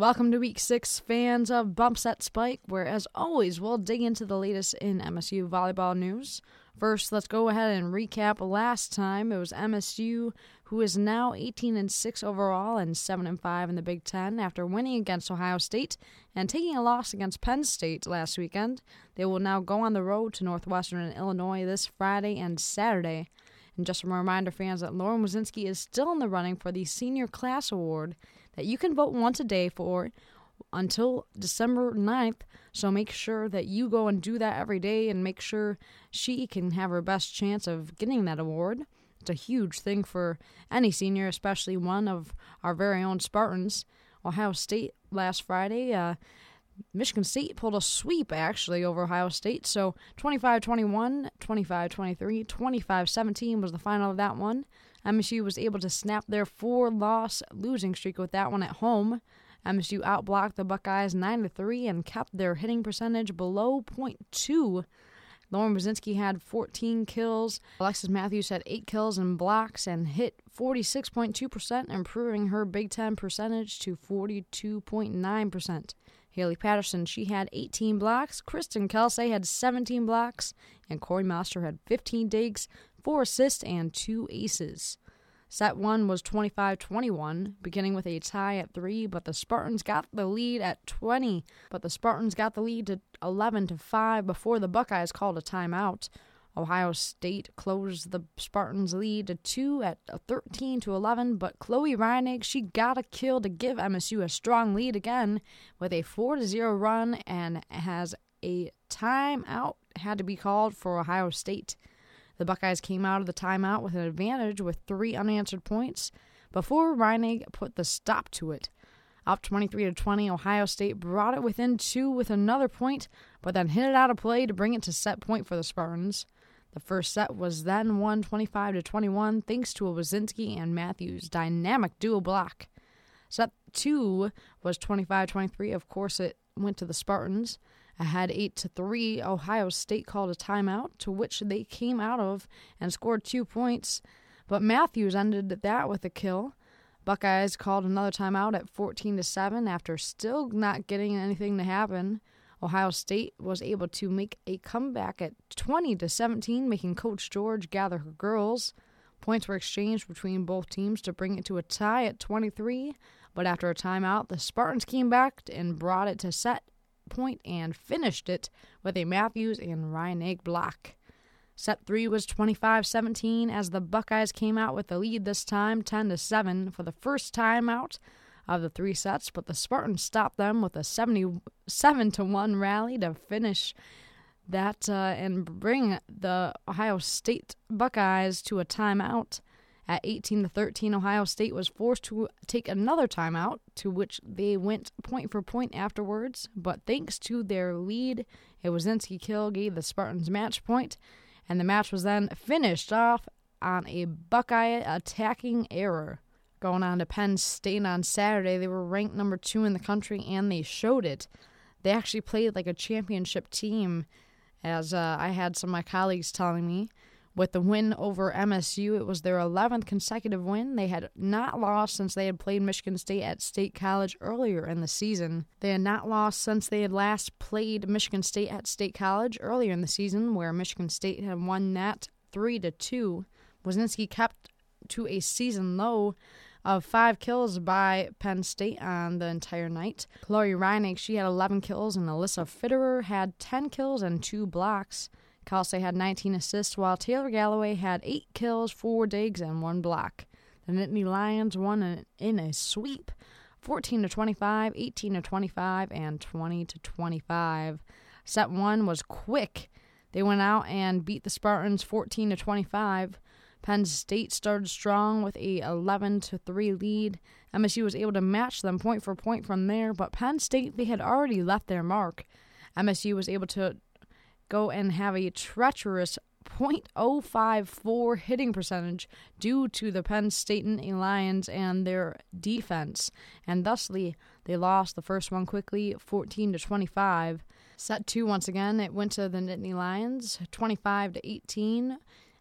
Welcome to week six, fans of Bump Set Spike, where, as always, we'll dig into the latest in MSU volleyball news. First, let's go ahead and recap last time. It was MSU, who is now 18 and 6 overall and 7 and 5 in the Big Ten after winning against Ohio State and taking a loss against Penn State last weekend. They will now go on the road to Northwestern and Illinois this Friday and Saturday. And just a reminder, fans, that Lauren Wicinski is still in the running for the Senior Class Award that you can vote once a day for until December 9th. So make sure that you go and do that every day and make sure she can have her best chance of getting that award. It's a huge thing for any senior, especially one of our very own Spartans. Ohio State last Friday, uh, Michigan State pulled a sweep actually over Ohio State. So 25 21, 25 23, 25 17 was the final of that one. MSU was able to snap their four loss losing streak with that one at home. MSU outblocked the Buckeyes 9 3 and kept their hitting percentage below .2. Lauren Wicinski had 14 kills. Alexis Matthews had 8 kills and blocks and hit 46.2%, improving her Big Ten percentage to 42.9%. Haley Patterson, she had 18 blocks. Kristen Kelsey had 17 blocks. And Kori Moster had 15 digs, 4 assists, and 2 aces. Set 1 was 25 21, beginning with a tie at 3, but the Spartans got the lead at 20. But the Spartans got the lead to 11 to 5 before the Buckeyes called a timeout. Ohio State closed the Spartans' lead to 2 at 13 to 11, but Chloe Reinig, she got a kill to give MSU a strong lead again with a 4 to 0 run and has a timeout had to be called for Ohio State. The Buckeyes came out of the timeout with an advantage with three unanswered points before Reinig put the stop to it. Up 23 to 20, Ohio State brought it within two with another point, but then hit it out of play to bring it to set point for the Spartans. The first set was then won 25 to 21 thanks to a Wicinski and Matthews dynamic duo block. Set 2 was 25-23. Of course, it went to the Spartans. Ahead 8 to 3, Ohio State called a timeout to which they came out of and scored 2 points, but Matthews ended that with a kill. Buckeyes called another timeout at 14 to 7 after still not getting anything to happen. Ohio State was able to make a comeback at 20 to 17, making Coach George gather her girls. Points were exchanged between both teams to bring it to a tie at 23, but after a timeout, the Spartans came back and brought it to set point and finished it with a Matthews and Reinig block. Set 3 was 25-17 as the Buckeyes came out with the lead this time 10 to 7 for the first time out of the three sets, but the Spartans stopped them with a 77 to 1 rally to finish that uh, and bring the Ohio State Buckeyes to a timeout. At 18 to 13, Ohio State was forced to take another timeout, to which they went point for point afterwards. But thanks to their lead, a Wicinski kill gave the Spartans match point, and the match was then finished off on a Buckeye attacking error. Going on to Penn State on Saturday, they were ranked number two in the country, and they showed it. They actually played like a championship team, as uh, I had some of my colleagues telling me. With the win over MSU, it was their 11th consecutive win. They had not lost since they had played Michigan State at State College earlier in the season. They had not lost since they had last played Michigan State at State College earlier in the season, where Michigan State had won that 3 to 2. Wicinski kept to a season low of five kills by Penn State on the entire night. Chloe Reinig, she had 11 kills, and Alyssa Fitterer had 10 kills and two blocks. Kelsey had 19 assists, while Taylor Galloway had 8 kills, 4 digs, and 1 block. The Nittany Lions won in a sweep 14 to 25, 18 to 25, and 20 to 25. Set 1 was quick. They went out and beat the Spartans 14 to 25. Penn State started strong with a 11 to 3 lead. MSU was able to match them point for point from there, but Penn State they had already left their mark. MSU was able to go and have a treacherous .054 hitting percentage due to the Penn State Lions and their defense, and thusly they lost the first one quickly, 14 to 25. Set two once again, it went to the Nittany Lions, 25 to 18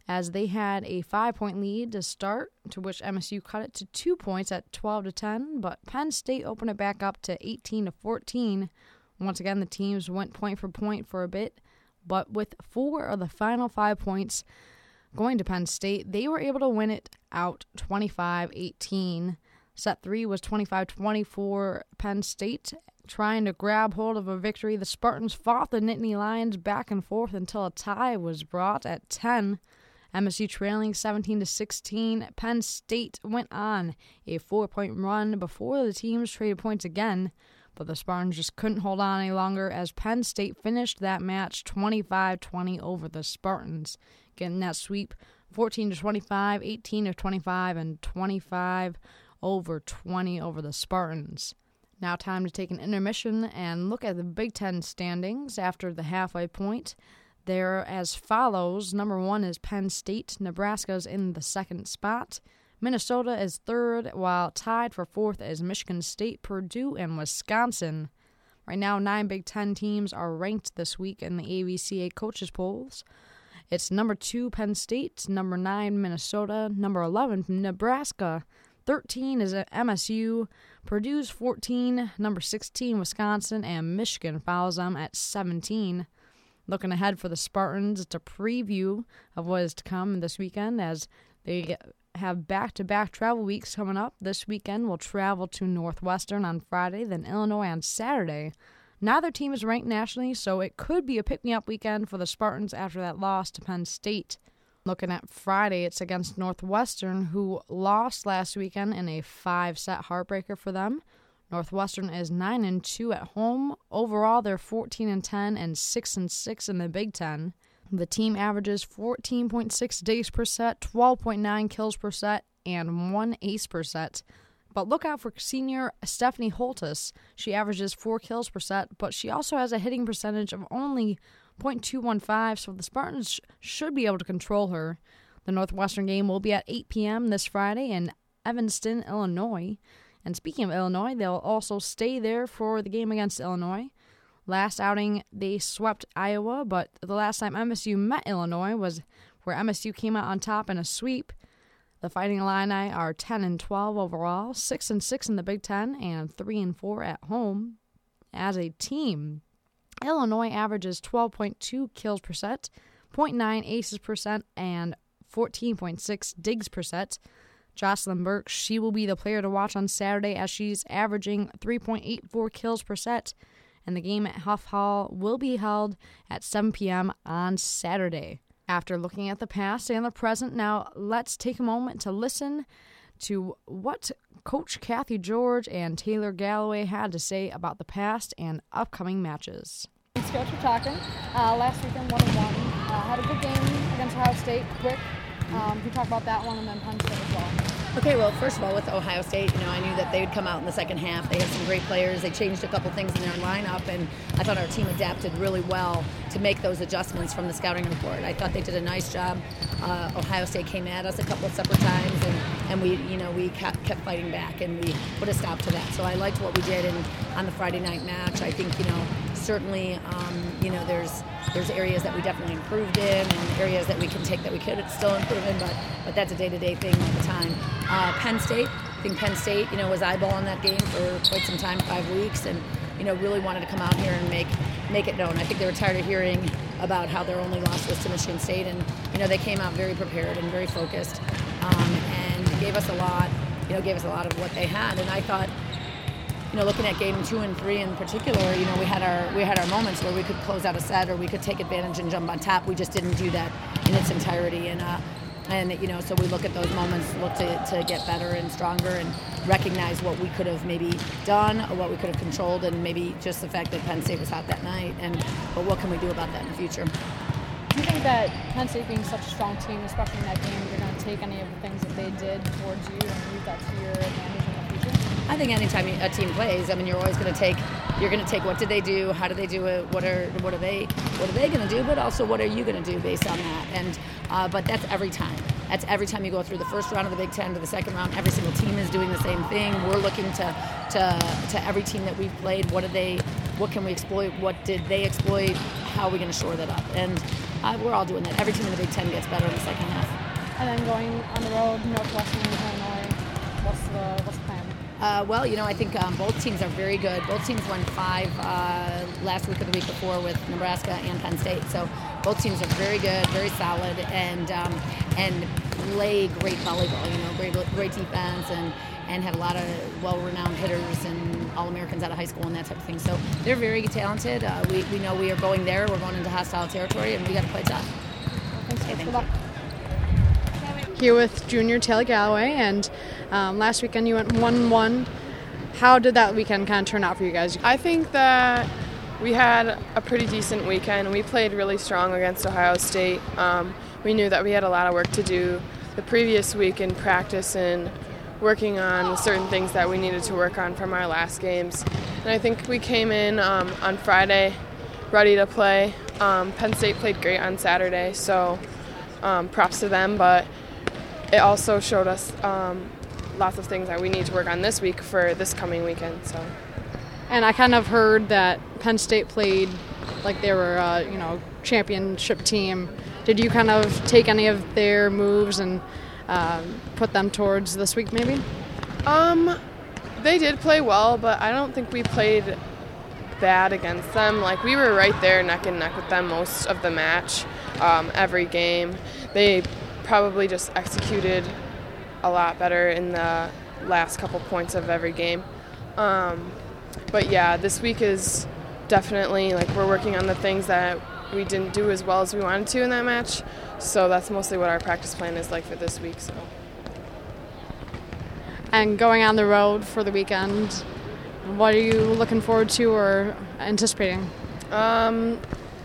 as they had a five point lead to start, to which MSU cut it to two points at 12 to 10, but Penn State opened it back up to 18 to 14. Once again, the teams went point for point for a bit, but with four of the final five points going to Penn State, they were able to win it out 25 18. Set three was 25 24 Penn State. Trying to grab hold of a victory, the Spartans fought the Nittany Lions back and forth until a tie was brought at 10. MSU trailing 17 to 16. Penn State went on a four-point run before the teams traded points again, but the Spartans just couldn't hold on any longer as Penn State finished that match 25-20 over the Spartans, getting that sweep 14 to 25, 18 to 25, and 25 over 20 over the Spartans. Now, time to take an intermission and look at the Big Ten standings after the halfway point. They're as follows. Number one is Penn State. Nebraska's in the second spot. Minnesota is third, while tied for fourth is Michigan State, Purdue, and Wisconsin. Right now, nine Big Ten teams are ranked this week in the AVCA coaches polls. It's number two, Penn State, number nine, Minnesota, number 11, Nebraska, 13 is MSU, Purdue's 14, number 16, Wisconsin, and Michigan follows them at 17. Looking ahead for the Spartans, it's a preview of what is to come this weekend as they have back to back travel weeks coming up. This weekend, we'll travel to Northwestern on Friday, then Illinois on Saturday. Neither team is ranked nationally, so it could be a pick me up weekend for the Spartans after that loss to Penn State. Looking at Friday, it's against Northwestern, who lost last weekend in a five set heartbreaker for them. Northwestern is 9 and 2 at home. Overall, they're 14 and 10 and 6 and 6 in the Big 10. The team averages 14.6 days per set, 12.9 kills per set, and 1 ace per set. But look out for senior Stephanie Holthus. She averages 4 kills per set, but she also has a hitting percentage of only .215, so the Spartans should be able to control her. The Northwestern game will be at 8 p.m. this Friday in Evanston, Illinois. And speaking of Illinois, they'll also stay there for the game against Illinois. Last outing, they swept Iowa, but the last time MSU met Illinois was where MSU came out on top in a sweep. The Fighting Illini are 10 and 12 overall, 6 and 6 in the Big 10, and 3 and 4 at home. As a team, Illinois averages 12.2 kills per set, 0.9 aces per set, and 14.6 digs per set. Jocelyn Burke, she will be the player to watch on Saturday as she's averaging 3.84 kills per set. And the game at Huff Hall will be held at 7 p.m. on Saturday. After looking at the past and the present, now let's take a moment to listen to what Coach Cathy George and Taylor Galloway had to say about the past and upcoming matches. Thanks, Coach, for talking. Uh, last weekend, 1 1. Uh, had a good game against Ohio State, quick, um, can you talk about that one and then State as well? Okay, well, first of all, with Ohio State, you know, I knew that they would come out in the second half. They had some great players. They changed a couple things in their lineup, and I thought our team adapted really well to make those adjustments from the scouting report. I thought they did a nice job. Uh, Ohio State came at us a couple of separate times, and, and we, you know, we kept, kept fighting back, and we put a stop to that. So I liked what we did and on the Friday night match. I think, you know, certainly, um, you know, there's there's areas that we definitely improved in and areas that we can take that we could still improve in, but but that's a day-to-day thing all the time. Uh, Penn State, I think Penn State, you know, was eyeballing that game for quite some time, five weeks, and you know, really wanted to come out here and make make it known. I think they were tired of hearing about how their only loss was to Michigan State, and you know, they came out very prepared and very focused, um, and gave us a lot. You know, gave us a lot of what they had, and I thought you know, looking at game two and three in particular, you know, we had our we had our moments where we could close out a set or we could take advantage and jump on top. We just didn't do that in its entirety, and uh, and you know, so we look at those moments, look to, to get better and stronger, and recognize what we could have maybe done or what we could have controlled, and maybe just the fact that Penn State was hot that night, and but what can we do about that in the future? Do you think that Penn State being such a strong team, especially in that game, you're going to take any of the things that they did towards you and use that to your advantage? I think anytime a team plays, I mean, you're always going to take you're going to take what did they do, how did they do it, what are what are they what are they going to do, but also what are you going to do based on that. And uh, but that's every time. That's every time you go through the first round of the Big Ten to the second round. Every single team is doing the same thing. We're looking to to to every team that we've played. What did they? What can we exploit? What did they exploit? How are we going to shore that up? And uh, we're all doing that. Every team in the Big Ten gets better in the second half. And then going on the road, Northwestern, Illinois. What's the what's? Uh, well, you know, I think um, both teams are very good. Both teams won five uh, last week or the week before with Nebraska and Penn State. So both teams are very good, very solid, and um, and play great volleyball. You know, great great defense and and have a lot of well-renowned hitters and all-Americans out of high school and that type of thing. So they're very talented. Uh, we, we know we are going there. We're going into hostile territory, and we got to play tough. Thanks. Okay, thank Good luck. Here with junior Taylor Galloway, and um, last weekend you went 1 1. How did that weekend kind of turn out for you guys? I think that we had a pretty decent weekend. We played really strong against Ohio State. Um, we knew that we had a lot of work to do the previous week in practice and working on certain things that we needed to work on from our last games. And I think we came in um, on Friday ready to play. Um, Penn State played great on Saturday, so um, props to them. But it also showed us um, lots of things that we need to work on this week for this coming weekend. So. And I kind of heard that Penn State played like they were, uh, you know, championship team. Did you kind of take any of their moves and um, put them towards this week, maybe? Um, they did play well, but I don't think we played bad against them. Like we were right there, neck and neck with them most of the match, um, every game. They probably just executed a lot better in the last couple points of every game. Um, but yeah, this week is definitely like we're working on the things that we didn't do as well as we wanted to in that match. So that's mostly what our practice plan is like for this week. So. And going on the road for the weekend, what are you looking forward to or anticipating? Um,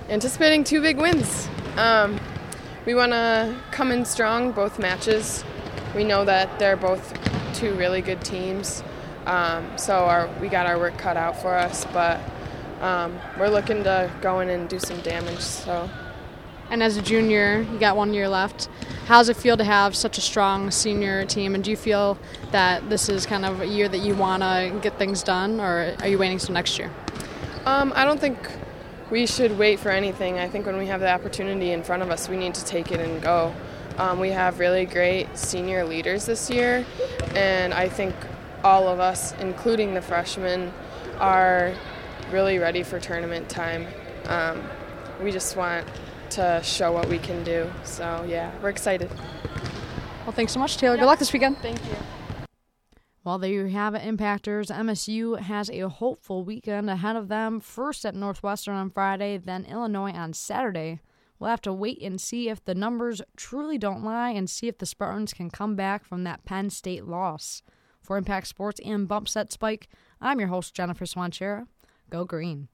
anticipating two big wins. Um, we want to come in strong both matches. We know that they're both two really good teams, um, so our, we got our work cut out for us. But um, we're looking to go in and do some damage. So. And as a junior, you got one year left. How does it feel to have such a strong senior team? And do you feel that this is kind of a year that you want to get things done, or are you waiting till next year? Um, I don't think we should wait for anything. I think when we have the opportunity in front of us, we need to take it and go. Um, we have really great senior leaders this year, and I think all of us, including the freshmen, are really ready for tournament time. Um, we just want to show what we can do. So, yeah, we're excited. Well, thanks so much, Taylor. Good luck this weekend. Thank you. Well, there you have it, Impactors. MSU has a hopeful weekend ahead of them. First at Northwestern on Friday, then Illinois on Saturday. We'll have to wait and see if the numbers truly don't lie and see if the Spartans can come back from that Penn State loss. For Impact Sports and Bump Set Spike, I'm your host, Jennifer Swanchara. Go green.